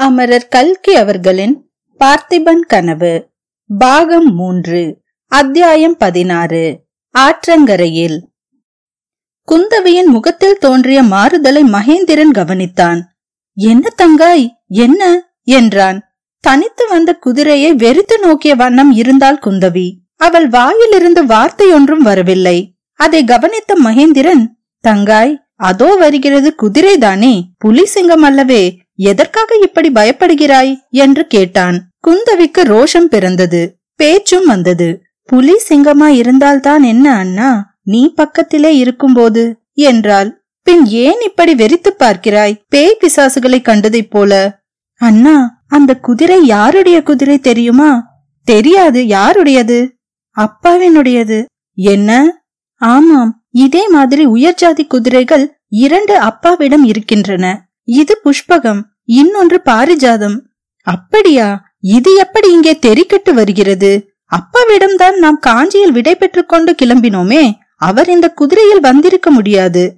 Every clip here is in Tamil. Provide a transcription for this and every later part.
அமரர் கல்கி அவர்களின் பார்த்திபன் கனவு பாகம் மூன்று அத்தியாயம் பதினாறு ஆற்றங்கரையில். குந்தவியின் முகத்தில் தோன்றிய மாறுதலை மகேந்திரன் கவனித்தான். என்ன தங்காய்? என்ன? என்றான். தனித்து வந்த குதிரையை வெறித்து நோக்கிய வண்ணம் இருந்தால் குந்தவி. அவள் வாயிலிருந்து வார்த்தையொன்றும் வரவில்லை. அதை கவனித்த மகேந்திரன் தங்காய் அதோ வருகிறது குதிரைதானே? புலி சிங்கம் அல்லவே. எதற்காக இப்படி பயப்படுகிறாய்? என்று கேட்டான். குந்தவிக்கு ரோஷம் பிறந்தது. பேச்சும் வந்தது. புலி சிங்கமா இருந்தால்தான் என்ன அண்ணா? நீ பக்கத்திலே இருக்கும்போது என்றாள். பின் ஏன் இப்படி வெறித்து பார்க்கிறாய்? பேய் பிசாசுகளை கண்டதைப் போல. அண்ணா அந்த குதிரை யாருடைய குதிரை தெரியுமா? தெரியாது. யாருடையது? அப்பாவினுடையது. என்ன? ஆமாம். இதே மாதிரி உயர்ஜாதி குதிரைகள் இரண்டு அப்பாவிடம் இருக்கின்றன. இது புஷ்பகம் இன்னொன்று பாரிஜாதம். அப்படியா? இது எப்படி இங்கே தெரிக்கட்டு வருகிறது? அப்பாவிடம்தான் நாம் காஞ்சியில் விடை பெற்றுக் கொண்டு கிளம்பினோமே அவர் இந்த குதிரையில் வந்திருக்க முடியாது.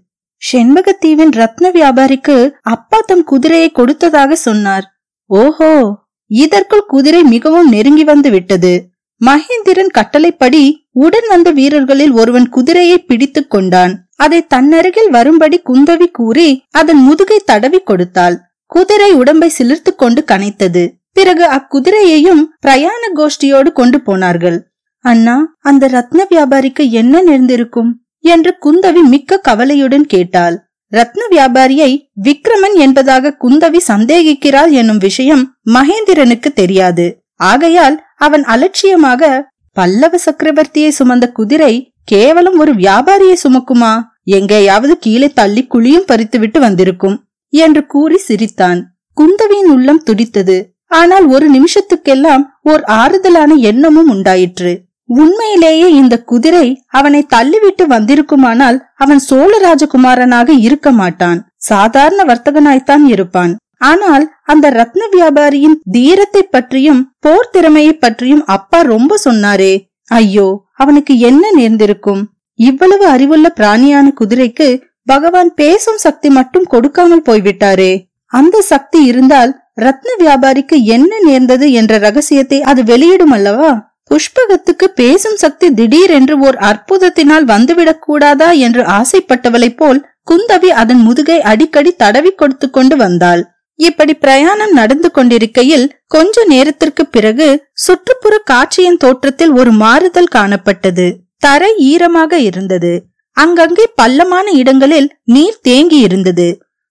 செண்பகத்தீவின் ரத்ன வியாபாரிக்கு அப்பா தம் குதிரையை கொடுத்ததாக சொன்னார். ஓஹோ இதற்குள் குதிரை மிகவும் நெருங்கி வந்து விட்டது. மகேந்திரன் கட்டளைப்படி உடன் வந்த வீரர்களில் ஒருவன் குதிரையை பிடித்துக் கொண்டான். அதை தன்னருகில் வரும்படி குந்தவி கூறி அதன் முதுகை தடவி கொடுத்தாள். குதிரை உடம்பை சிலிர்த்து கொண்டு கனைத்தது. பிறகு அக்குதிரையையும் பிரயாண கோஷ்டியோடு கொண்டு போனார்கள். அண்ணா அந்த ரத்ன வியாபாரிக்கு என்ன நேர்ந்திருக்கும்? என்று குந்தவி மிக்க கவலையுடன் கேட்டாள். ரத்ன வியாபாரியை விக்ரமன் என்பதாக குந்தவி சந்தேகிக்கிறாள் என்னும் விஷயம் மகேந்திரனுக்கு தெரியாது. ஆகையால் அவன் அலட்சியமாக பல்லவ சக்கரவர்த்தியை சுமந்த குதிரை கேவலம் ஒரு வியாபாரியை சுமக்குமா? எங்கேயாவது கீழே தள்ளி குழியும் பறித்துவிட்டு வந்திருக்கும் என்று கூறி சிரித்தான். குந்தவியின் உள்ளம் துடித்தது. ஆனால் ஒரு நிமிஷத்துக்கெல்லாம் ஓர் ஆறுதலான எண்ணமும் உண்டாயிற்று. உண்மையிலேயே இந்த குதிரை அவனை தள்ளிவிட்டு வந்திருக்குமானால் அவன் சோழ ராஜகுமாரனாக இருக்க மாட்டான். சாதாரண வர்த்தகனாய்த்தான் இருப்பான். ஆனால் அந்த ரத்ன வியாபாரியின் தீரத்தை பற்றியும் போர் திறமையை பற்றியும் அப்பா ரொம்ப சொன்னாரே. ஐயோ அவனுக்கு என்ன நேர்ந்திருக்கும்? இவ்வளவு அறிவுள்ள பிராணியான குதிரைக்கு பகவான் பேசும் சக்தி மட்டும் கொடுக்காமல் போய்விட்டாரே. அந்த சக்தி இருந்தால் ரத்ன வியாபாரிக்கு என்ன நேர்ந்தது என்ற ரகசியத்தை அது வெளியிடும் அல்லவா? புஷ்பகத்துக்கு பேசும் சக்தி திடீரென்று ஓர் அற்புதத்தினால் வந்துவிடக் கூடாதா என்று ஆசைப்பட்டவளைப் போல் குந்தவி அதன் முதுகை அடிக்கடி தடவி கொடுத்து கொண்டு வந்தாள். இப்படி பிரயாணம் நடந்து கொண்டிருக்கையில் கொஞ்ச நேரத்திற்கு பிறகு சுற்றுப்புற காட்சியின் தோற்றத்தில் ஒரு மாறுதல் காணப்பட்டது. தரை ஈரமாக இருந்தது. அங்கங்கே பள்ளமான இடங்களில் நீர் தேங்கி இருந்தது.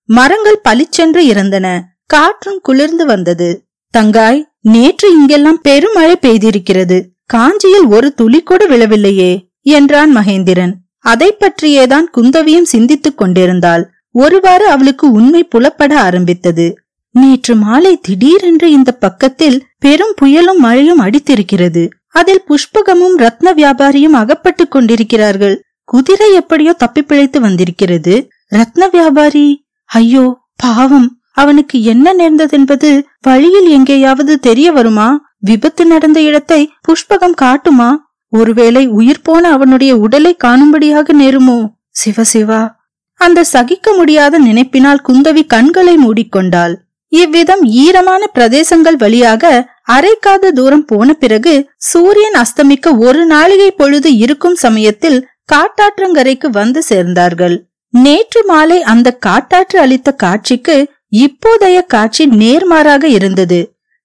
மரங்கள் பளிச்சென்று இருந்தன. காற்றும் குளிர்ந்து வந்தது. தங்காய் நேற்று இங்கெல்லாம் பெருமழை பெய்திருக்கிறது. காஞ்சியில் ஒரு துளி கூட விழவில்லையே என்றான் மகேந்திரன். அதை பற்றியேதான் குந்தவியும் சிந்தித்துக் கொண்டிருந்தாள். ஒருவாறு அவளுக்கு உண்மை புலப்பட ஆரம்பித்தது. நேற்று மாலை திடீரென்று இந்த பக்கத்தில் பெரும் புயலும் மழையும் அடித்திருக்கிறது. அதில் புஷ்பகமும் ரத்ன வியாபாரியும் அகப்பட்டுக் கொண்டிருக்கிறார்கள். குதிரை எப்படியோ தப்பி பிழைத்து வந்திருக்கிறது. ரத்ன வியாபாரி ஐயோ பாவம்! அவனுக்கு என்ன நேர்ந்ததென்பது வழியில் எங்கேயாவது தெரிய வருமா? விபத்து நடந்த இடத்தை புஷ்பகம் காட்டுமா? ஒருவேளை உயிர் போன அவனுடைய உடலை காணும்படியாக நேருமோ? சிவசிவா அந்த சகிக்க முடியாத நினைப்பினால் குந்தவி கண்களை மூடிக்கொண்டாள். இவ்விதம் ஈரமான பிரதேசங்கள் வழியாக அரைக்காத தூரம் போன பிறகு சூரியன் அஸ்தமிக்க ஒரு நாளிகை பொழுது இருக்கும் சமயத்தில் காட்டாற்றங்கரைக்கு வந்து சேர்ந்தார்கள். நேற்று மாலை அந்த காட்டாற்று அளித்த காட்சிக்கு இப்போதைய காட்சி நேர்மாறாக இருந்தது.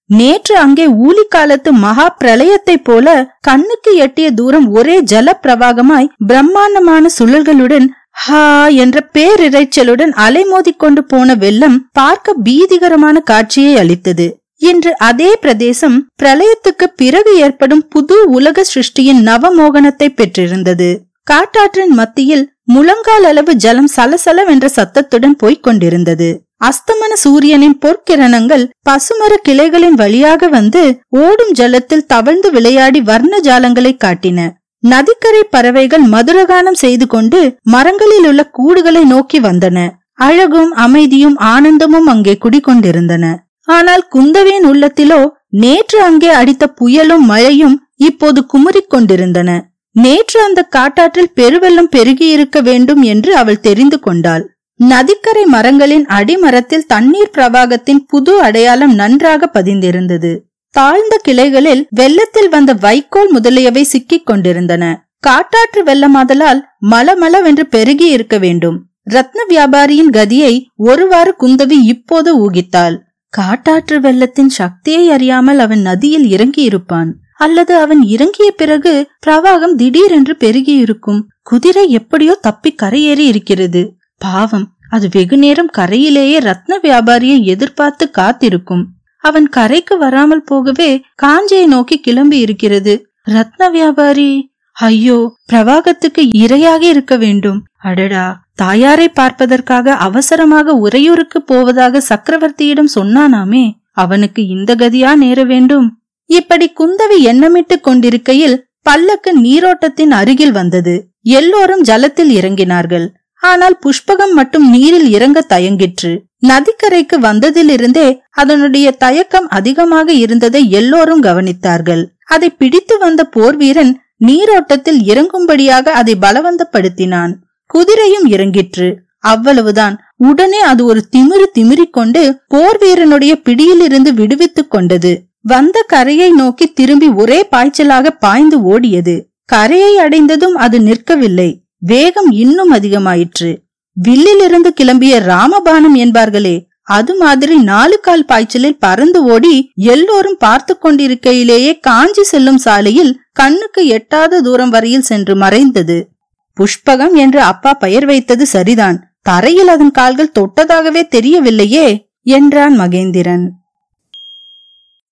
நேற்று அங்கே ஊலி காலத்து மகா பிரளயத்தைப் போல கண்ணுக்கு எட்டிய தூரம் ஒரே ஜல பிரவாகமாய் பிரம்மாண்டமான சுழல்களுடன் ஹா என்ற பேரிரைச்சலுடன் அலைமோதி கொண்டு போன வெள்ளம் பார்க்க பீதிகரமான காட்சியை அளித்தது. இன்று அதே பிரதேசம் பிரளயத்துக்கு பிறகு ஏற்படும் புது உலக சிருஷ்டியின் நவமோகனத்தை பெற்றிருந்தது. காட்டாற்றின் மத்தியில் முழங்கால் அளவு ஜலம் சலசலவென்ற சத்தத்துடன் போய்க் கொண்டிருந்தது. அஸ்தமன சூரியனின் பொற்கிரணங்கள் பசுமர கிளைகளின் வழியாக வந்து ஓடும் ஜலத்தில் தவழ்ந்து விளையாடி வர்ண ஜாலங்களை காட்டின. நதிக்கரை பறவைகள் மதுரகானம் செய்து கொண்டு மரங்களில் உள்ள கூடுகளை நோக்கி வந்தன. அழகும் அமைதியும் ஆனந்தமும் அங்கே குடிகொண்டிருந்தன. ஆனால் குந்தவையின் உள்ளத்திலோ நேற்று அங்கே அடித்த புயலும் மழையும் இப்போது குமுறிக் கொண்டிருந்தன. நேற்று அந்த காட்டாற்றில் பெருவெள்ளம் பெருகியிருக்க வேண்டும் என்று அவள் தெரிந்து கொண்டாள். நதிக்கரை மரங்களின் அடிமரத்தில் தண்ணீர் பிரவாகத்தின் புது அடையாளம் நன்றாக பதிந்திருந்தது. தாழ்ந்த கிளைகளில் வெள்ளத்தில் வந்த வைக்கோல் முதலியவை சிக்கிக் கொண்டிருந்தன. காட்டாற்று வெள்ளமாதலால் மலமளவென்று பெருகி இருக்க வேண்டும். ரத்ன வியாபாரியின் கதியை ஒருவாறு குந்தவி இப்போது ஊகித்தாள். காட்டாற்று வெள்ளத்தின் சக்தியை அறியாமல் அவன் நதியில் இறங்கி இருப்பான் அல்லது அவன் இறங்கிய பிறகு பிரவாகம் திடீரென்று பெருகி இருக்கும் குதிரை எப்படியோ தப்பி கரையேறி இருக்கிறது. பாவம் அது வெகு நேரம் கரையிலேயே ரத்ன வியாபாரியை எதிர்பார்த்து காத்திருக்கும். அவன் கரைக்கு வராமல் போகவே காஞ்சியை நோக்கி கிளம்பி இருக்கிறது. ரத்ன வியாபாரி ஐயோ பிரவாகத்துக்கு இரையாக இருக்க வேண்டும். அடடா தாயாரை பார்ப்பதற்காக அவசரமாக உறையூருக்கு போவதாக சக்கரவர்த்தியிடம் சொன்னானாமே. அவனுக்கு இந்த கதியா நேர வேண்டும். இப்படி குந்தவி எண்ணமிட்டுக் கொண்டிருக்கையில் பல்லக்கு நீரோட்டத்தின் அருகில் வந்தது. எல்லோரும் ஜலத்தில் இறங்கினார்கள். ஆனால் புஷ்பகம் மட்டும் நீரில் இறங்க தயங்கிற்று. நதிக்கரைக்கு வந்ததிலிருந்தே அதனுடைய தயக்கம் அதிகமாக இருந்ததை எல்லோரும் கவனித்தார்கள். அதை பிடித்து வந்த போர் வீரன் நீரோட்டத்தில் இறங்கும்படியாக அதை பலவந்தப்படுத்தினான். குதிரையும் இறங்கிற்று. அவ்வளவுதான். உடனே அது ஒரு திமிரு திமிரிக்கொண்டு போர் வீரனுடைய பிடியிலிருந்து விடுவித்துக் கொண்டது. வந்த கரையை நோக்கி திரும்பி ஒரே பாய்ச்சலாக பாய்ந்து ஓடியது. கரையை அடைந்ததும் அது நிற்கவில்லை. வேகம் இன்னும் அதிகமாயிற்று. வில்லிலிருந்து கிளம்பிய ராமபானம் என்பார்களே அது மாதிரி நாலு கால் பாய்ச்சலில் பறந்து ஓடி எல்லோரும் பார்த்து கொண்டிருக்கையிலேயே காஞ்சி செல்லும் சாலையில் கண்ணுக்கு எட்டாத தூரம் வரையில் சென்று மறைந்தது. புஷ்பகம் என்று அப்பா பெயர் வைத்தது சரிதான். தரையில் அதன் கால்கள் தொட்டதாகவே தெரியவில்லையே என்றான் மகேந்திரன்.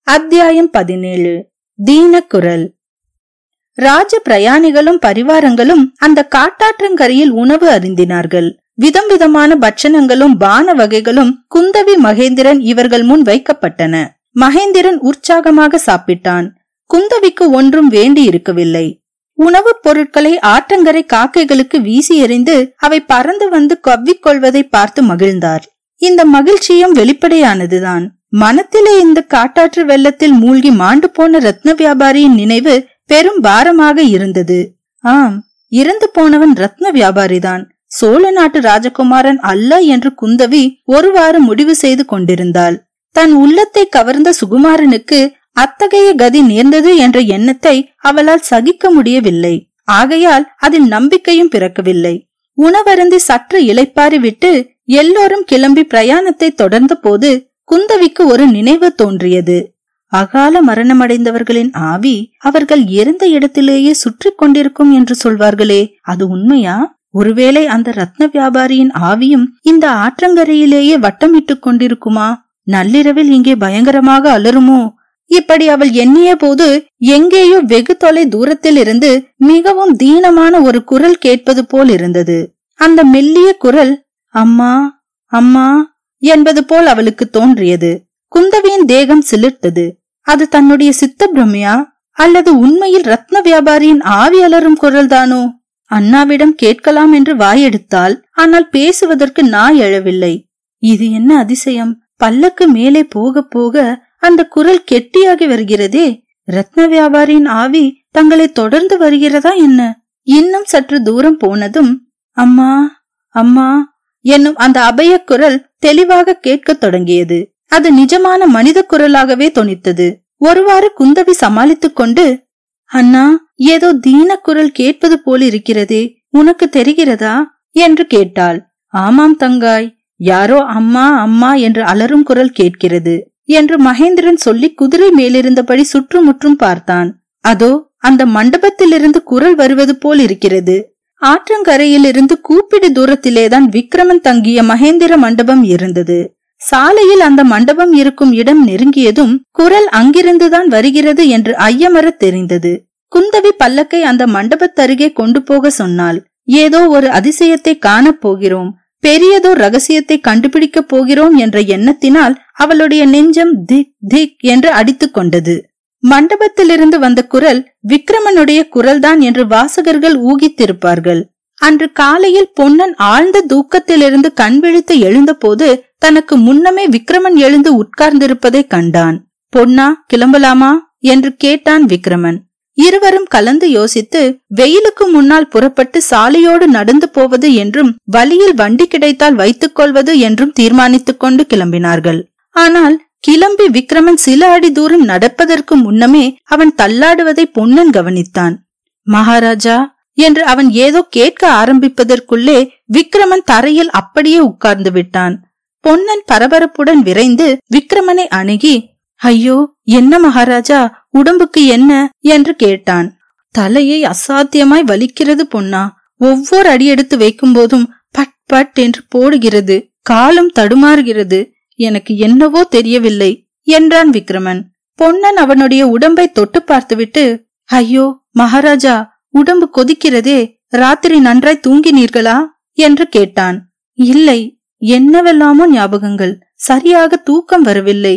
அத்தியாயம் பதினேழு. தீனக்குரல். ராஜ பிரயாணிகளும் பரிவாரங்களும் அந்த காட்டாற்றங்கரையில் உணவு அருந்தினார்கள். விதம் விதமான பட்சணங்களும் பான வகைகளும் குந்தவி மகேந்திரன் இவர்கள் முன் வைக்கப்பட்டன. மகேந்திரன் உற்சாகமாக சாப்பிட்டான். குந்தவிக்கு ஒன்றும் வேண்டி இருக்கவில்லை. உணவுப் பொருட்களை ஆற்றங்கரை காக்கைகளுக்கு வீசி எறிந்து அவை பறந்து வந்து கவ்விக்கொள்வதை பார்த்து மகிழ்ந்தார். இந்த மகிழ்ச்சியும் வெளிப்படையானதுதான். மனத்திலே இந்த காட்டாற்று வெள்ளத்தில் மூழ்கி மாண்டு போன ரத்ன வியாபாரியின் நினைவு பெரும் பாரமாக இருந்தது. ஆம் இறந்து போனவன் ரத்ன வியாபாரிதான். சோழ நாட்டு ராஜகுமாரன் அல்ல என்று குந்தவி ஒருவாறு முடிவு செய்து கொண்டிருந்தாள். தன் உள்ளத்தை கவர்ந்த சுகுமாரனுக்கு அத்தகைய கதி நேர்ந்தது என்ற எண்ணத்தை அவளால் சகிக்க முடியவில்லை. ஆகையால் அதில் நம்பிக்கையும் பிறக்கவில்லை. உணவருந்தி சற்று இளைப்பாரி விட்டு எல்லோரும் கிளம்பி பிரயாணத்தை தொடர்ந்த போது குந்தவிக்கு ஒரு நினைவு தோன்றியது. அகால மரணமடைந்தவர்களின் ஆவி அவர்கள் இறந்த இடத்திலேயே சுற்றி கொண்டிருக்கும் என்று சொல்வார்களே அது உண்மையா? ஒருவேளை அந்த ரத்ன வியாபாரியின் ஆவியும் இந்த ஆற்றங்கரையிலேயே வட்டமிட்டுக் கொண்டிருக்குமா? நள்ளிரவில் இங்கே பயங்கரமாக அலருமோ இப்படி அவள் எண்ணிய போது எங்கேயோ வெகு தொலை தூரத்தில் இருந்து மிகவும் தீனமான ஒரு குரல் கேட்பது போல் இருந்தது. அந்த மெல்லிய குரல் அம்மா அம்மா என்பது போல் அவளுக்கு தோன்றியது. குந்தவியின் தேகம் சிலிர்த்தது. அது தன்னுடைய சித்த பிரம்மையா? அல்லது உண்மையில் ரத்ன வியாபாரியின் ஆவி அலரும் குரல்தானோ? அண்ணாவிடம் கேட்கலாம் என்று வாயெடுத்தால் ஆனால் பேசுவதற்கு நாய் எழவில்லை. இது என்ன அதிசயம்? பல்லக்கு மேலே போக போக அந்த குரல் கெட்டியாகி வருகிறதே. ரத்ன வியாபாரியின் ஆவி தங்களை தொடர்ந்து வருகிறதா என்ன? இன்னும் சற்று தூரம் போனதும் அம்மா அம்மா என்னும் அந்த அபய குரல் தெளிவாக கேட்கத் தொடங்கியது. அது நிஜமான மனித குரலாகவே தொனித்தது. ஒருவாறு குந்தவி சமாளித்துக் கொண்டு அண்ணா ஏதோ தீன குரல் கேட்பது போல் இருக்கிறதே உனக்கு தெரிகிறதா? என்று கேட்டாள். ஆமாம் தங்காய் யாரோ அம்மா அம்மா என்று அலரும் குரல் கேட்கிறது என்று மகேந்திரன் சொல்லி குதிரை மேலிருந்தபடி சுற்றுமுற்றும் பார்த்தான். அதோ அந்த மண்டபத்திலிருந்து குரல் வருவது போல் இருக்கிறது. ஆற்றங்கரையிலிருந்து கூப்பிடு தூரத்திலேதான் விக்ரமன் தங்கிய மகேந்திர மண்டபம் இருந்தது. சாலையில் அந்த மண்டபம் இருக்கும் இடம் நெருங்கியதும் குரல் அங்கிருந்துதான் வருகிறது என்று ஐயமர தெரிந்தது. குந்தவி பல்லக்கை அந்த மண்டபத்தருகே கொண்டு போக சொன்னாள். ஏதோ ஒரு அதிசயத்தை காணப் போகிறோம். பெரியதோ ரகசியத்தை கண்டுபிடிக்கப் போகிறோம் என்ற எண்ணத்தினால் அவளுடைய நெஞ்சம் திக் திக் என்று அடித்துக் கொண்டது. மண்டபத்திலிருந்து வந்த குரல் விக்ரமனுடைய குரல்தான் என்று வாசகர்கள் ஊகித்திருப்பார்கள். அன்று காலையில் பொன்னன் ஆழ்ந்த தூக்கத்திலிருந்து கண் விழித்து எழுந்தபோது தனக்கு முன்னமே விக்ரமன் எழுந்து உட்கார்ந்திருப்பதை கண்டான். பொன்னா கிளம்பலாமா? என்று கேட்டான் விக்ரமன். இருவரும் கலந்து யோசித்து வெயிலுக்கு முன்னால் புறப்பட்டு சாலையோடு நடந்து போவது என்றும் வழியில் வண்டி கிடைத்தால் வைத்துக் கொள்வது என்றும் தீர்மானித்துக் கொண்டு கிளம்பினார்கள். ஆனால் கிளம்பி விக்ரமன் சில அடி தூரம் நடப்பதற்கு முன்னமே அவன் தள்ளாடுவதை பொன்னன் கவனித்தான். மகாராஜா என்று அவன் ஏதோ கேட்க ஆரம்பிப்பதற்குள்ளே விக்ரமன் தரையில் அப்படியே உட்கார்ந்து விட்டான். பொன்னன் பரபரப்புடன் விரைந்து விக்ரமனை அணுகி ஐயோ என்ன மகாராஜா உடம்புக்கு என்ன என்று கேட்டான். தலையை அசாத்தியமாய் வலிக்கிறது பொன்னா ஒவ்வொரு அடி எடுத்து வைக்கும் போதும் பட் பட் என்று போடுகிறது காலும் தடுமாறுகிறது எனக்கு என்னவோ தெரியவில்லை என்றான் விக்ரமன். பொன்னன் அவனுடைய உடம்பை தொட்டு பார்த்துவிட்டு ஐயோ மகாராஜா உடம்பு கொதிக்கிறதே ராத்திரி நன்றாய் தூங்கினீர்களா என்று கேட்டான். இல்லை என்னவெல்லாமோ ஞாபகங்கள் சரியாக தூக்கம் வரவில்லை.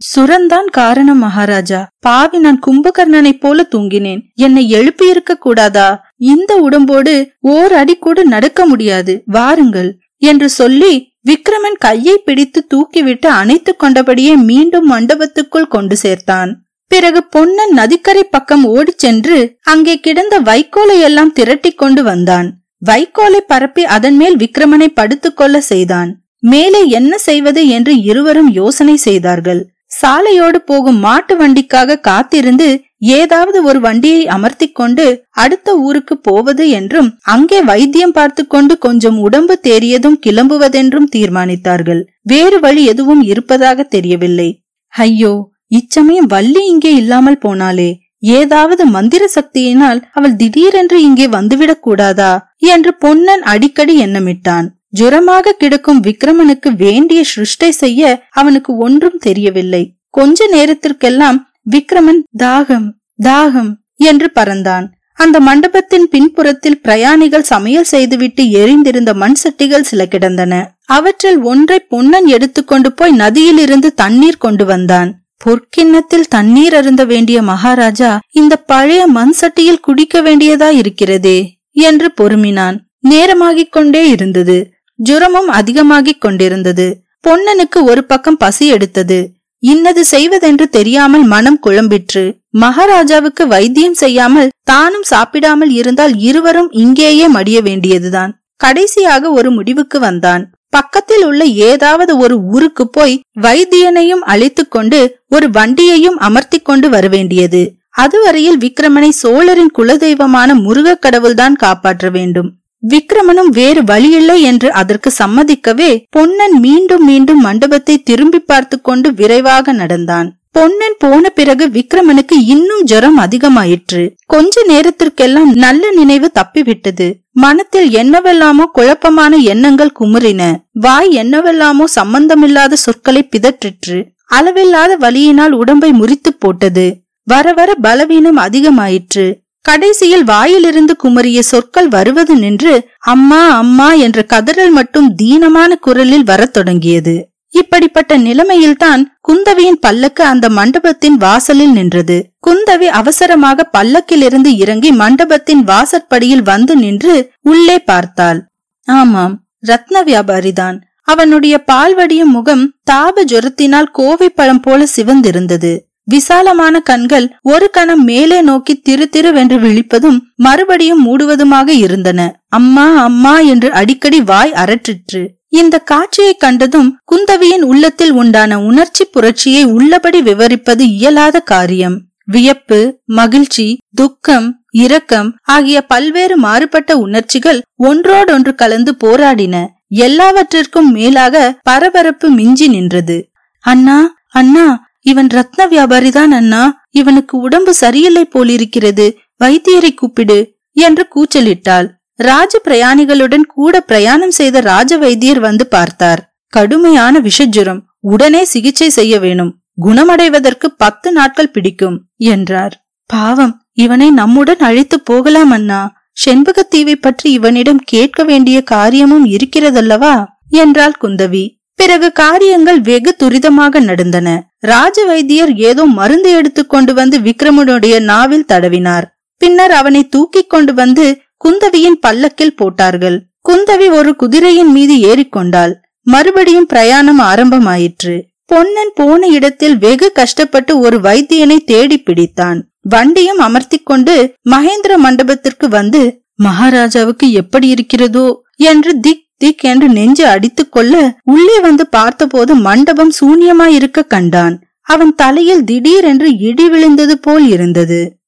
சுரந்தான் காரணம் மகாராஜா. பாவி நான் கும்பகர்ணனைப் போல தூங்கினேன். என்னை எழுப்பியிருக்க கூடாதா? இந்த உடம்போடு ஓர் அடி கூட நடக்க முடியாது. வாருங்கள் என்று சொல்லி விக்ரமன் கையை பிடித்து தூக்கிவிட்டு அணைத்துக் கொண்டபடியே மீண்டும் மண்டபத்துக்குள் கொண்டு சேர்த்தான். பிறகு பொன்னன் நதிக்கரை பக்கம் ஓடிச் சென்று அங்கே கிடந்த வைக்கோலை எல்லாம் திரட்டி கொண்டு வந்தான். வைக்கோலை பரப்பி அதன் மேல் விக்ரமனை படுத்துக்கொள்ள செய்தான். மேலே என்ன செய்வது என்று இருவரும் யோசனை செய்தார்கள். சாலையோடு போகும் மாட்டு வண்டிக்காக காத்திருந்து ஏதாவது ஒரு வண்டியை அமர்த்தி கொண்டு அடுத்த ஊருக்கு போவது என்றும் அங்கே வைத்தியம் பார்த்து கொண்டு கொஞ்சம் உடம்பு தேறியதும் கிளம்புவதென்றும் தீர்மானித்தார்கள். வேறு வழி எதுவும் இருப்பதாக தெரியவில்லை. ஐயோ இச்சமயம் வள்ளி இங்கே இல்லாமல் போனாலே ஏதாவது மந்திர சக்தியினால் அவள் திடீரென்று இங்கே வந்துவிடக் கூடாதா? என்று பொன்னன் அடிக்கடி எண்ணமிட்டான். ஜுரமாக கிடக்கும் விக்ரமனுக்கு வேண்டிய சிருஷ்டை செய்ய அவனுக்கு ஒன்றும் தெரியவில்லை. கொஞ்ச நேரத்திற்கெல்லாம் விக்ரமன் தாகம் தாகம் என்று பறந்தான். அந்த மண்டபத்தின் பின்புறத்தில் பிரயாணிகள் சமையல் செய்துவிட்டு எரிந்திருந்த மண் சட்டிகள் சில கிடந்தன. அவற்றில் ஒன்றை பொன்னன் எடுத்துக்கொண்டு போய் நதியிலிருந்து தண்ணீர் கொண்டு வந்தான். பொற்கிண்ணத்தில் தண்ணீர் அருந்த வேண்டிய மகாராஜா இந்த பழைய மண் சட்டியில் குடிக்க வேண்டியதா இருக்கிறதே என்று பொறுமினான். நேரமாகிக் கொண்டே இருந்தது. ஜுரமும் அதிகமாகிக் கொண்டிருந்தது. பொன்னனுக்கு ஒரு பக்கம் பசி எடுத்தது. இன்னது செய்வதென்று தெரியாமல் மனம் குழம்பிற்று. மகாராஜாவுக்கு வைத்தியம் செய்யாமல் தானும் சாப்பிடாமல் இருந்தால் இருவரும் இங்கேயே மடிய வேண்டியதுதான். கடைசியாக ஒரு முடிவுக்கு வந்தான். பக்கத்தில் உள்ள ஏதாவது ஒரு ஊருக்கு போய் வைத்தியனையும் அழைத்துக் கொண்டு ஒரு வண்டியையும் அமர்த்தி கொண்டு வரவேண்டியது அதுவரையில் விக்ரமனை சோழரின் குலதெய்வமான முருகக் கடவுள்தான் காப்பாற்ற வேண்டும். விக்ரமனும் வேறு வழியில்லை என்று அதற்கு சம்மதிக்கவே பொன்னன் மீண்டும் மீண்டும் மண்டபத்தை திரும்பி பார்த்து கொண்டு விரைவாக நடந்தான். பொன்னன் போன பிறகு விக்ரமனுக்கு இன்னும் ஜரம் அதிகமாயிற்று. கொஞ்ச நேரத்திற்கெல்லாம் நல்ல நினைவு தப்பிவிட்டது. மனத்தில் என்னவெல்லாமோ குழப்பமான எண்ணங்கள் குமுறின. வாய் என்னவெல்லாமோ சம்பந்தமில்லாத சொற்களை பிதற்றிற்று. அளவில்லாத வலியினால் உடம்பை முறித்து போட்டது. வர வர பலவீனம் அதிகமாயிற்று. கடைசியில் வாயிலிருந்து குமரிய சொற்கள் வருவது நின்று அம்மா அம்மா என்ற கதறல் மட்டும் தீனமான குரலில் வரத் தொடங்கியது. இப்படிப்பட்ட நிலைமையில்தான் குந்தவியின் பல்லக்கு அந்த மண்டபத்தின் வாசலில் நின்றது. குந்தவி அவசரமாக பல்லக்கிலிருந்து இறங்கி மண்டபத்தின் வாசற்படியில் வந்து நின்று உள்ளே பார்த்தாள். ஆமாம் ரத்ன வியாபாரிதான். அவனுடைய பால்வடியும் முகம் தாப ஜுரத்தினால் கோவை பழம் போல சிவந்திருந்தது. விசாலமான கண்கள் ஒரு கணம் மேலே நோக்கி திரு திருவென்று விழிப்பதும் மறுபடியும் மூடுவதுமாக இருந்தன. அம்மா அம்மா என்று அடிக்கடி வாய் அரற்றிற்று இந்த காட்சியை கண்டதும் குந்தவியின் உள்ளத்தில் உண்டான உணர்ச்சி புரட்சியை உள்ளபடி விவரிப்பது இயலாத காரியம். வியப்பு மகிழ்ச்சி துக்கம் இரக்கம் ஆகிய பல்வேறு மாறுபட்ட உணர்ச்சிகள் ஒன்றோடொன்று கலந்து போராடின. எல்லாவற்றிற்கும் மேலாக பரபரப்பு மிஞ்சி நின்றது. அண்ணா அண்ணா இவன் ரத்ன வியாபாரிதான் அண்ணா. இவனுக்கு உடம்பு சரியில்லை போலிருக்கிறது. வைத்தியரை கூப்பிடு என்று கூச்சலிட்டாள். ராஜ பிரயாணிகளுடன் கூட பிரயாணம் செய்த ராஜ வைத்தியர் வந்து பார்த்தார். கடுமையான விஷஜுரம். உடனே சிகிச்சை செய்ய வேணும். குணமடைவதற்கு பத்து நாட்கள் பிடிக்கும் என்றார். பாவம் இவனை நம்முடன் அழைத்து போகலாம் அண்ணா. செண்பகத்தீவை பற்றி இவனிடம் கேட்க வேண்டிய காரியமும் இருக்கிறதல்லவா? என்றாள் குந்தவி. பிறகு காரியங்கள் வெகு துரிதமாக நடந்தன. ராஜ வைத்தியர் ஏதோ மருந்து எடுத்துக் கொண்டு வந்து விக்ரமனுடைய நாவில் தடவினார். பின்னர் அவனை தூக்கி கொண்டு வந்து குந்தவியின் பல்லக்கில் போட்டார்கள். குந்தவி ஒரு குதிரையின் மீது ஏறிக்கொண்டாள் மறுபடியும் பிரயாணம் ஆரம்பமாயிற்று. பொன்னன் போன இடத்தில் வெகு கஷ்டப்பட்டு ஒரு வைத்தியனை தேடி பிடித்தான். வண்டியும் அமர்த்தி கொண்டு மகேந்திர மண்டபத்திற்கு வந்து மகாராஜாவுக்கு எப்படி இருக்கிறதோ? என்று திக் திக்கென்று நெஞ்சு அடித்துக் கொள்ள உள்ளே வந்து பார்த்தபோது மண்டபம் சூன்யமாயிருக்க கண்டான். அவன் தலையில் திடீரென்று இடி விழுந்தது போல் இருந்தது.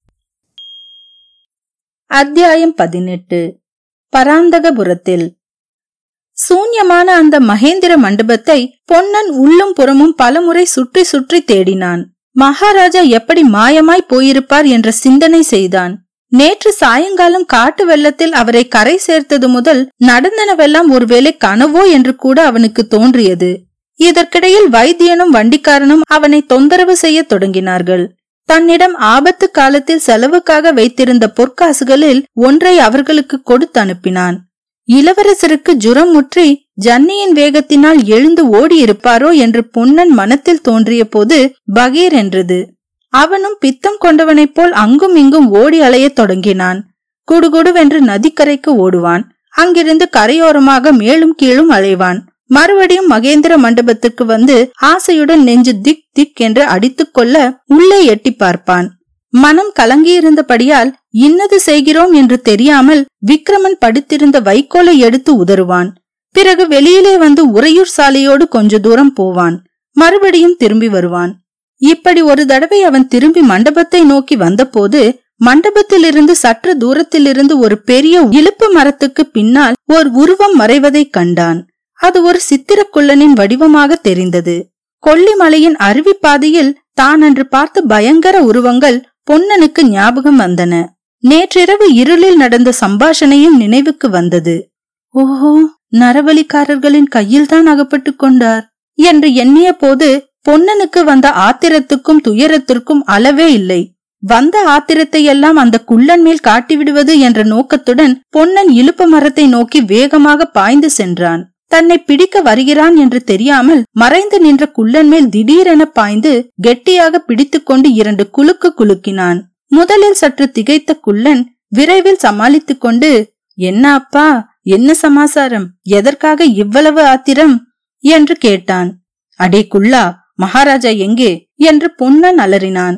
அத்தியாயம் பதினெட்டு. பராந்தகபுரத்தில். சூன்யமான அந்த மகேந்திர மண்டபத்தை பொன்னன் உள்ளும் புறமும் பலமுறை சுற்றி சுற்றி தேடினான். மகாராஜா எப்படி மாயமாய் போயிருப்பார் என்ற சிந்தனை செய்தான். நேற்று சாயங்காலம் காட்டு வெள்ளத்தில் அவரை கரை சேர்த்தது முதல் நடந்தனவெல்லாம் ஒருவேளை கனவோ என்று கூட அவனுக்கு தோன்றியது. இதற்கிடையில் வைத்தியனும் வண்டிக்காரனும் அவனை தொந்தரவு செய்ய தொடங்கினார்கள். தன்னிடம் ஆபத்து காலத்தில் செலவுக்காக வைத்திருந்த பொற்காசுகளில் ஒன்றை அவர்களுக்கு கொடுத்து அனுப்பினான். இளவரசருக்கு ஜுரம் முற்றி ஜன்னியின் வேகத்தினால் எழுந்து ஓடியிருப்பாரோ என்று பொன்னன் மனத்தில் தோன்றிய போது பகீர் என்றது. அவனும் பித்தம் கொண்டவனைப் போல் அங்கும் இங்கும் ஓடி அலையத் தொடங்கினான். குடுகுடுவென்று நதிக்கரைக்கு ஓடுவான். அங்கிருந்து கரையோரமாக மேலும் கீழும் அலைவான். மறுபடியும் மகேந்திர மண்டபத்துக்கு வந்து ஆசையுடன் நெஞ்சு திக் திக் என்று அடித்துக் கொள்ள உள்ளே எட்டி பார்ப்பான். மனம் கலங்கியிருந்தபடியால் இன்னது செய்கிறோம் என்று தெரியாமல் விக்ரமன் படுத்திருந்த வைக்கோலை எடுத்து உதறுவான். பிறகு வெளியிலே வந்து உறையூர் சாலையோடு கொஞ்ச தூரம் போவான். மறுபடியும் திரும்பி வருவான். இப்படி ஒரு தடவை அவன் திரும்பி மண்டபத்தை நோக்கி வந்தபோது மண்டபத்திலிருந்து சற்று தூரத்திலிருந்து ஒரு பெரிய இழுப்பு மரத்துக்கு பின்னால் ஓர் உருவம் மறைவதை கண்டான். அது ஒரு சித்திரக்குள்ளனின் வடிவமாக தெரிந்தது. கொல்லிமலையின் அருவி பாதையில் தான் அன்று பார்த்த பயங்கர உருவங்கள் பொன்னனுக்கு ஞாபகம் வந்தன. நேற்றிரவு இருளில் நடந்த சம்பாஷணையும் நினைவுக்கு வந்தது. ஓஹோ நரவலிக்காரர்களின் கையில்தான் அகப்பட்டு கொண்டார் என்று எண்ணிய போது பொன்னனுக்கு வந்த ஆத்திரத்துக்கும் துயரத்திற்கும் அளவே இல்லை. வந்த ஆத்திரத்தை எல்லாம் அந்த குள்ளன் மேல் காட்டிவிடுவது என்ற நோக்கத்துடன் பொன்னன் இழுப்பு மரத்தை நோக்கி வேகமாக பாய்ந்து சென்றான். தன்னை பிடிக்க வருகிறான் என்று தெரியாமல் மறைந்து நின்ற குள்ளன் மேல் திடீரென பாய்ந்து கெட்டியாக பிடித்துக்கொண்டு இரண்டு குலுக்கு குலுக்கினான். முதலில் சற்று திகைத்த குள்ளன் விரைவில் சமாளித்துக் கொண்டு என்ன அப்பா என்ன சமாசாரம்? எதற்காக இவ்வளவு ஆத்திரம்? என்று கேட்டான். அடே குள்ளா மகாராஜா எங்கே? என்று பொன்னன் அலறினான்.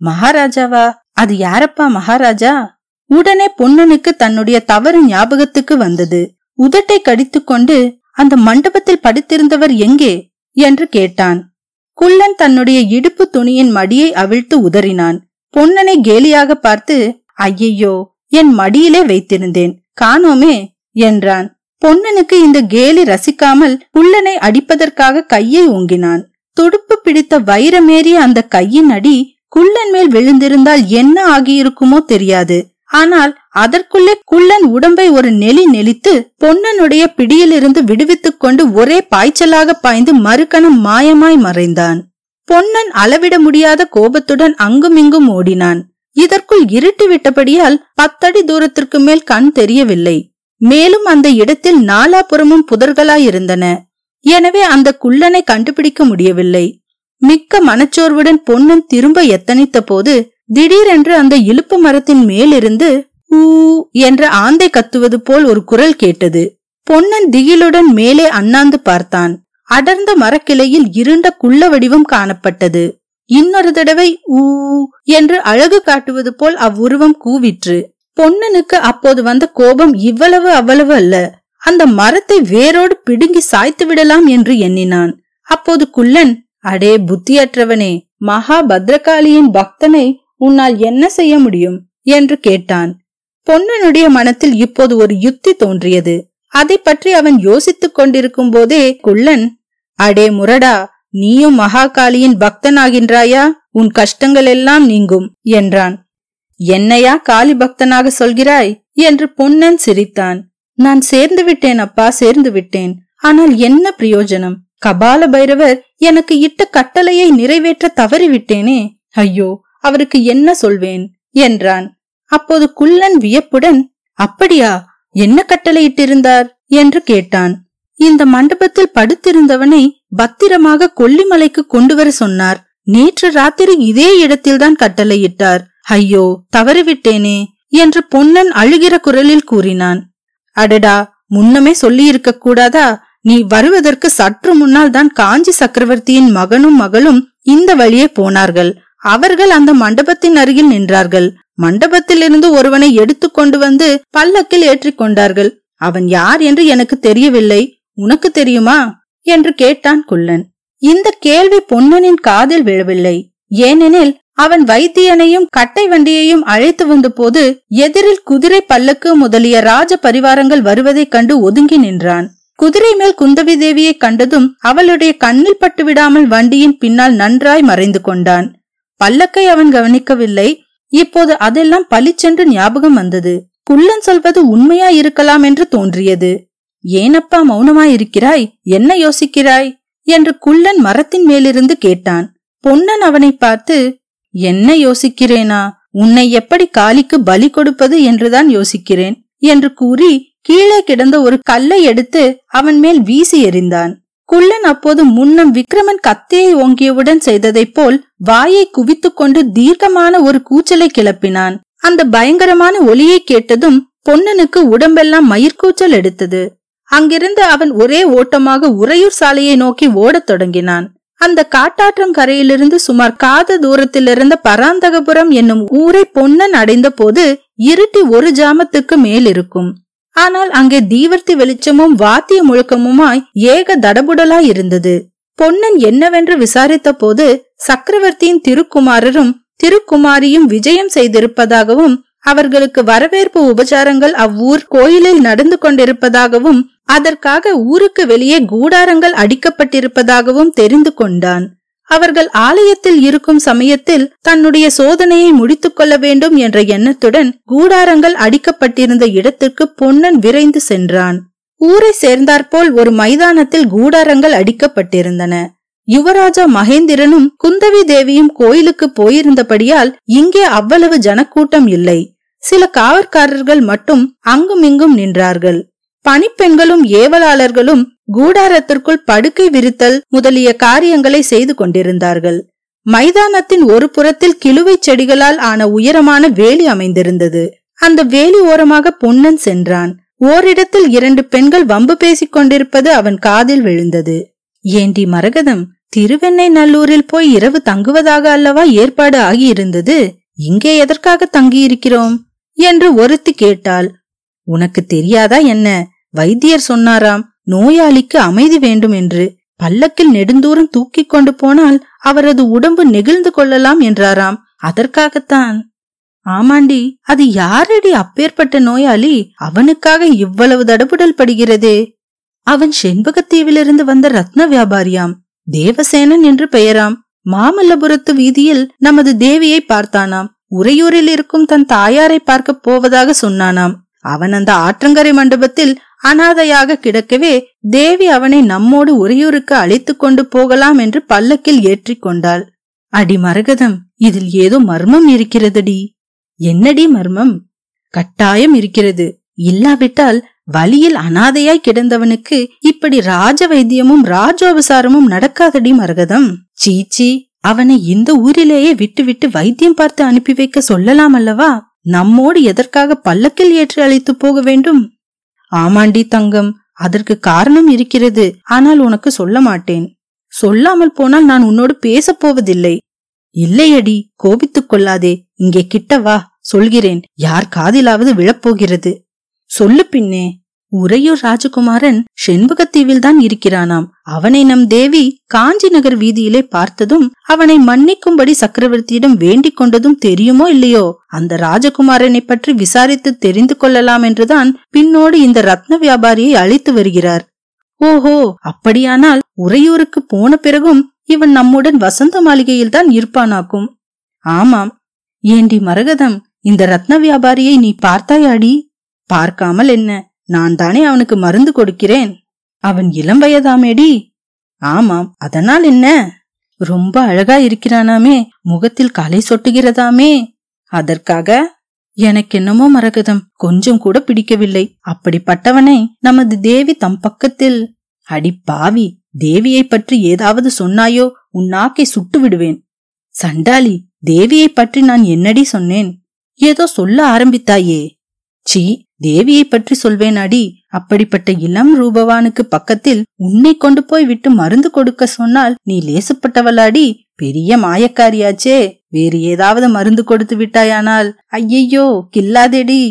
மகாராஜாவா அது யாரப்பா மகாராஜா? உடனே பொன்னனுக்கு தன்னுடைய தவறு ஞாபகத்துக்கு வந்தது. உதட்டை கடித்துக்கொண்டு அந்த மண்டபத்தில் படுத்திருந்தவர் எங்கே? என்று கேட்டான். குள்ளன் தன்னுடைய இடுப்பு துணியின் மடியை அவிழ்த்து உதறினான். பொன்னனை கேலியாக பார்த்து ஐயையோ என் மடியிலே வைத்திருந்தேன். காணோமே என்றான். பொன்னனுக்கு இந்த கேலி ரசிக்காமல் குள்ளனை அடிப்பதற்காக கையை ஓங்கினான். துடுப்பு பிடித்த வைரமேறிய அந்த கையின் அடி குள்ளன் மேல் விழுந்திருந்தால் என்ன ஆகியிருக்குமோ தெரியாது. ஆனால் அதற்குள்ளே குள்ளன் உடம்பை ஒரு நெலி நெளித்து பொன்னனுடைய பிடியிலிருந்து விடுவித்துக் கொண்டு ஒரே பாய்ச்சலாக பாய்ந்து மறுகணம் மாயமாய் மறைந்தான். பொன்னன் அளவிட முடியாத கோபத்துடன் அங்குமிங்கும் ஓடினான். இதற்குள் இருட்டு விட்டபடியால் பத்தடி தூரத்திற்கு மேல் கண் தெரியவில்லை. மேலும் அந்த இடத்தில் நாலாபுறமும் புதர்களாயிருந்தன. எனவே அந்த குள்ளனை கண்டுபிடிக்க முடியவில்லை. மிக்க மனச்சோர்வுடன் பொன்னன் திரும்ப எத்தனித்த போது திடீரென்று அந்த இழுப்பு மரத்தின் மேலிருந்து ஊ என்ற ஆந்தை கத்துவது போல் ஒரு குரல் கேட்டது. பொன்னன் திகிலுடன் மேலே அண்ணாந்து பார்த்தான். அடர்ந்த மரக்கிளையில் இருண்ட குள்ள வடிவம் காணப்பட்டது. இன்னொரு தடவை ஊ என்று அழகு காட்டுவது போல் அவ்வுருவம் கூவிற்று. பொன்னனுக்கு அப்போது வந்த கோபம் இவ்வளவு அவ்வளவு அல்ல. அந்த மரத்தை வேரோடு பிடுங்கி சாய்த்து விடலாம் என்று எண்ணினான். அப்போது குள்ளன் அடே புத்தியற்றவனே மகா பத்ரகாளியின் பக்தனை உன்னால் என்ன செய்ய முடியும்? என்று கேட்டான். பொன்னனுடைய மனத்தில் இப்போது ஒரு யுக்தி தோன்றியது. அதை பற்றி அவன் யோசித்துக் கொண்டிருக்கும் போதே குள்ளன் அடே முரடா நீயும் மகாகாளியின் பக்தனாகின்றாயா? உன் கஷ்டங்கள் எல்லாம் நீங்கும் என்றான். என்னையா காளி பக்தனாக சொல்கிறாய்? என்று பொன்னன் சிரித்தான். நான் சேர்ந்து விட்டேன் அப்பா சேர்ந்து விட்டேன். ஆனால் என்ன பிரயோஜனம்? கபால பைரவர் எனக்கு இட்ட கட்டளையை நிறைவேற்ற தவறிவிட்டேனே. ஐயோ அவருக்கு என்ன சொல்வேன்? என்றான். அப்போது குள்ளன் வியப்புடன் அப்படியா? என்ன கட்டளையிட்டிருந்தார்? என்று கேட்டான். இந்த மண்டபத்தில் படுத்திருந்தவனை பத்திரமாக கொல்லிமலைக்கு கொண்டு வர சொன்னார். நேற்று ராத்திரி இதே இடத்தில்தான் கட்டளையிட்டார். ஐயோ தவறிவிட்டேனே என்று பொன்னன் அழுகிற குரலில் கூறினான். அடடா முன்னமே சொல்லியிருக்க கூடாதா? நீ வருவதற்கு சற்று முன்னால் தான் காஞ்சி சக்கரவர்த்தியின் மகனும் மகளும் இந்த வழியே போனார்கள். அவர்கள் அந்த மண்டபத்தின் அருகில் நின்றார்கள். மண்டபத்திலிருந்து ஒருவனை எடுத்து கொண்டு வந்து பல்லக்கில் ஏற்றிக் கொண்டார்கள். அவன் யார் என்று எனக்கு தெரியவில்லை. உனக்கு தெரியுமா? என்று கேட்டான் குள்ளன். இந்த கேள்வி பொன்னனின் காதில் விழவில்லை. ஏனெனில் அவன் வைத்தியனையும் கட்டை வண்டியையும் அழைத்து வந்த போது எதிரில் குதிரை பல்லக்கு முதலிய ராஜ பரிவாரங்கள் வருவதைக் கண்டு ஒதுங்கி நின்றான். குதிரை மேல் குந்தவி தேவியை கண்டதும் அவளுடைய கண்ணில் பட்டு விடாமல் வண்டியின் பின்னால் நன்றாய் மறைந்து கொண்டான். பல்லக்கை அவன் கவனிக்கவில்லை. இப்போது அதெல்லாம் பளிச்சென்று ஞாபகம் வந்தது. குள்ளன் சொல்வது உண்மையா இருக்கலாம் என்று தோன்றியது. ஏனப்பா மௌனமாயிருக்கிறாய்? என்ன யோசிக்கிறாய்? என்று குள்ளன் மரத்தின் மேலிருந்து கேட்டான். பொன்னன் அவனை பார்த்து என்ன யோசிக்கிறேனா? உன்னை எப்படி காளிக்கு பலி கொடுப்பது என்றுதான் யோசிக்கிறேன் என்று கூறி கீழே கிடந்த ஒரு கல்லை எடுத்து அவன் மேல் வீசி எறிந்தான். குள்ளன் அப்போது முன்னம் விக்ரமன் கத்தியை ஓங்கியவுடன் செய்ததைப் போல் வாயை குவித்துக் கொண்டு தீர்க்கமான ஒரு கூச்சலை கிளப்பினான். அந்த பயங்கரமான ஒலியை கேட்டதும் பொன்னனுக்கு உடம்பெல்லாம் மயிர்கூச்சல் எடுத்தது. அங்கிருந்து அவன் ஒரே ஓட்டமாக உறையூர் சாலையை நோக்கி ஓடத் தொடங்கினான். அந்த காட்டாற்றங்கரையிலிருந்து சுமார் காத தூரத்திலிருந்த பராந்தகபுரம் என்னும் ஊரை பொன்னன் அடைந்த போது இருட்டி ஒரு ஜாமத்துக்கு மேல் இருக்கும் ஆனால் அங்கே தீவர்த்தி வெளிச்சமும் வாத்திய முழக்கமுமாய் ஏக தடபுடலாய் இருந்தது. பொன்னன் என்னவென்று விசாரித்த போது சக்கரவர்த்தியின் திருக்குமாரரும் திருக்குமாரியும் விஜயம் செய்திருப்பதாகவும் அவர்களுக்கு வரவேற்பு உபச்சாரங்கள் அவ்வூர் கோயிலில் நடந்து கொண்டிருப்பதாகவும் அதற்காக ஊருக்கு வெளியே கூடாரங்கள் அடிக்கப்பட்டிருப்பதாகவும் தெரிந்து கொண்டான். அவர்கள் ஆலயத்தில் இருக்கும் சமயத்தில் தன்னுடைய சோதனையை முடித்துக் கொள்ள வேண்டும் என்ற எண்ணத்துடன் கூடாரங்கள் அடிக்கப்பட்டிருந்த இடத்திற்கு பொன்னன் விரைந்து சென்றான். ஊரை சேர்ந்தாற்போல் ஒரு மைதானத்தில் கூடாரங்கள் அடிக்கப்பட்டிருந்தன. யுவராஜா மகேந்திரனும் குந்தவி தேவியும் கோயிலுக்கு போயிருந்தபடியால் இங்கே அவ்வளவு ஜனக்கூட்டம் இல்லை. சில காவற்காரர்கள் மட்டும் அங்குமிங்கும் நின்றார்கள். பணிப்பெண்களும் ஏவலாளர்களும் கூடாரத்திற்குள் படுக்கை விரித்தல் முதலிய காரியங்களை செய்து கொண்டிருந்தார்கள். மைதானத்தின் ஒரு புறத்தில் கிழுவை செடிகளால் ஆன உயரமான வேலி அமைந்திருந்தது. அந்த வேலி ஓரமாக பொன்னன் சென்றான். ஓரிடத்தில் இரண்டு பெண்கள் வம்பு பேசிக் கொண்டிருப்பது அவன் காதில் விழுந்தது. ஏண்டி மரகதம் திருவெண்ணை நல்லூரில் போய் இரவு தங்குவதாக அல்லவா ஏற்பாடு ஆகியிருந்தது? இங்கே எதற்காக தங்கியிருக்கிறோம்? என்று ஒருத்தி கேட்டாள். உனக்கு தெரியாதா என்ன? வைத்தியர் சொன்னாராம் நோயாளிக்கு அமைதி வேண்டும் என்று. பல்லக்கில் நெடுந்தூரம் தூக்கிக் கொண்டு போனால் அவரது உடம்பு நெகிழ்ந்து கொள்ளலாம் என்றாராம். அதற்காகத்தான். ஆமாண்டி அது யாரடி அப்பேற்பட்ட நோயாளி? அவனுக்காக இவ்வளவு தடபுடல் படுகிறதே. அவன் செண்பகத்தீவிலிருந்து வந்த ரத்ன வியாபாரியாம். தேவசேனன் என்று பெயராம். மாமல்லபுரத்து வீதியில் நமது தேவியை பார்த்தானாம். உறையூரில் இருக்கும் தன் தாயாரை பார்க்க போவதாக சொன்னானாம். அவன் அந்த ஆற்றங்கரை மண்டபத்தில் அனாதையாக கிடக்கவே தேவி அவனை நம்மோடு உறையூருக்கு அழைத்து கொண்டு போகலாம் என்று பல்லக்கில் ஏற்றி கொண்டாள். அடி மரகதம் இதில் ஏதோ மர்மம் இருக்கிறதடி. என்னடி மர்மம்? கட்டாயம் இருக்கிறது. இல்லாவிட்டால் வழியில் அனாதையாய் கிடந்தவனுக்கு இப்படி ராஜ வைத்தியமும் ராஜோபசாரமும் நடக்காதடி மரகதம். சீச்சி அவனை இந்த ஊரிலேயே விட்டுவிட்டு வைத்தியம் பார்த்து அனுப்பி வைக்க சொல்லலாம் அல்லவா? நம்மோடு எதற்காக பல்லக்கில் ஏற்றி அழைத்து போக வேண்டும்? ஆமாண்டி தங்கம் அதற்கு காரணம் இருக்கிறது. ஆனால் உனக்கு சொல்ல மாட்டேன். சொல்லாமல் போனால் நான் உன்னோடு பேசப் போவதில்லை. இல்லையடி கோபித்துக் கொள்ளாதே. இங்கே கிட்ட வா சொல்கிறேன். யார் காதிலாவது விழப்போகிறது சொல்லு பின்னே. உறையூர் ராஜகுமாரன் செண்பகத்தீவில் தான் இருக்கிறானாம். அவனை நம் தேவி காஞ்சி நகர் வீதியிலே பார்த்ததும் அவனை மன்னிக்கும்படி சக்கரவர்த்தியிடம் வேண்டிக் கொண்டதும் தெரியுமோ இல்லையோ? அந்த ராஜகுமாரனை பற்றி விசாரித்து தெரிந்து கொள்ளலாம் என்றுதான் பின்னோடு இந்த ரத்ன வியாபாரியை அழைத்து வருகிறார். ஓஹோ! அப்படியானால் உறையூருக்கு போன பிறகும் இவன் நம்முடன் வசந்த மாளிகையில் தான் இருப்பானாக்கும். ஆமாம். ஏண்டி மரகதம் இந்த ரத்ன வியாபாரியை நீ பார்த்தாயாடி? பார்க்காமல் என்ன? நான் தானே அவனுக்கு மருந்து கொடுக்கிறேன். அவன் இளம் வயதாமேடி. ஆமாம் அதனால் என்ன? ரொம்ப அழகா இருக்கிறானாமே முகத்தில் கலை சொட்டுகிறதாமே. அதற்காக எனக்கு என்னமோ மரகதம் கொஞ்சம் கூட பிடிக்கவில்லை. அப்படிப்பட்டவனை நமது தேவி தம் பக்கத்தில். அடி பாவி தேவியை பற்றி ஏதாவது சொன்னாயோ உன் நாக்கை சுட்டு விடுவேன். சண்டாளி தேவியை பற்றி நான் என்னடி சொன்னேன்? ஏதோ சொல்ல ஆரம்பித்தாயே. சீ தேவியை பற்றி சொல்வேன் அடி. அப்படிப்பட்ட இளம் ரூபவானுக்கு பக்கத்தில் உன்னை கொண்டு போய் விட்டு மருந்து கொடுக்க சொன்னால் நீ லேசுப்பட்டவளாடி பெரிய மாயக்காரியாச்சே. வேறு ஏதாவது மருந்து கொடுத்து விட்டாயானால் ஐயையோ கில்லாதேடி.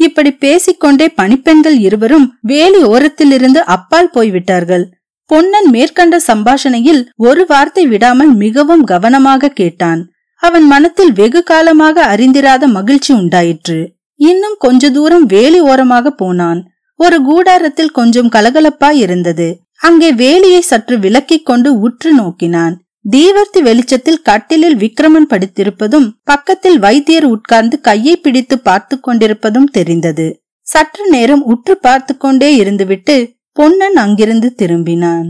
இப்படி பேசிக்கொண்டே பணிப்பெண்கள் இருவரும் வேலி ஓரத்திலிருந்து அப்பால் போய்விட்டார்கள். பொன்னன் மேற்கண்ட சம்பாஷணையில் ஒரு வார்த்தை விடாமல் மிகவும் கவனமாக கேட்டான். அவன் மனத்தில் வெகு காலமாக அறிந்திராத மகிழ்ச்சி உண்டாயிற்று. இன்னும் கொஞ்ச தூரம் வேலி ஓரமாக போனான். ஒரு கூடாரத்தில் கொஞ்சம் கலகலப்பாய் இருந்தது. அங்கே வேலியை சற்று விலக்கிக் கொண்டு உற்று நோக்கினான். தீவர்த்தி வெளிச்சத்தில் கட்டிலில் விக்ரமன் படுத்திருப்பதும் பக்கத்தில் வைத்தியர் உட்கார்ந்து கையை பிடித்து பார்த்து கொண்டிருப்பதும் தெரிந்தது. சற்று நேரம் உற்று பார்த்து கொண்டே இருந்துவிட்டு பொன்னன் அங்கிருந்து திரும்பினான்.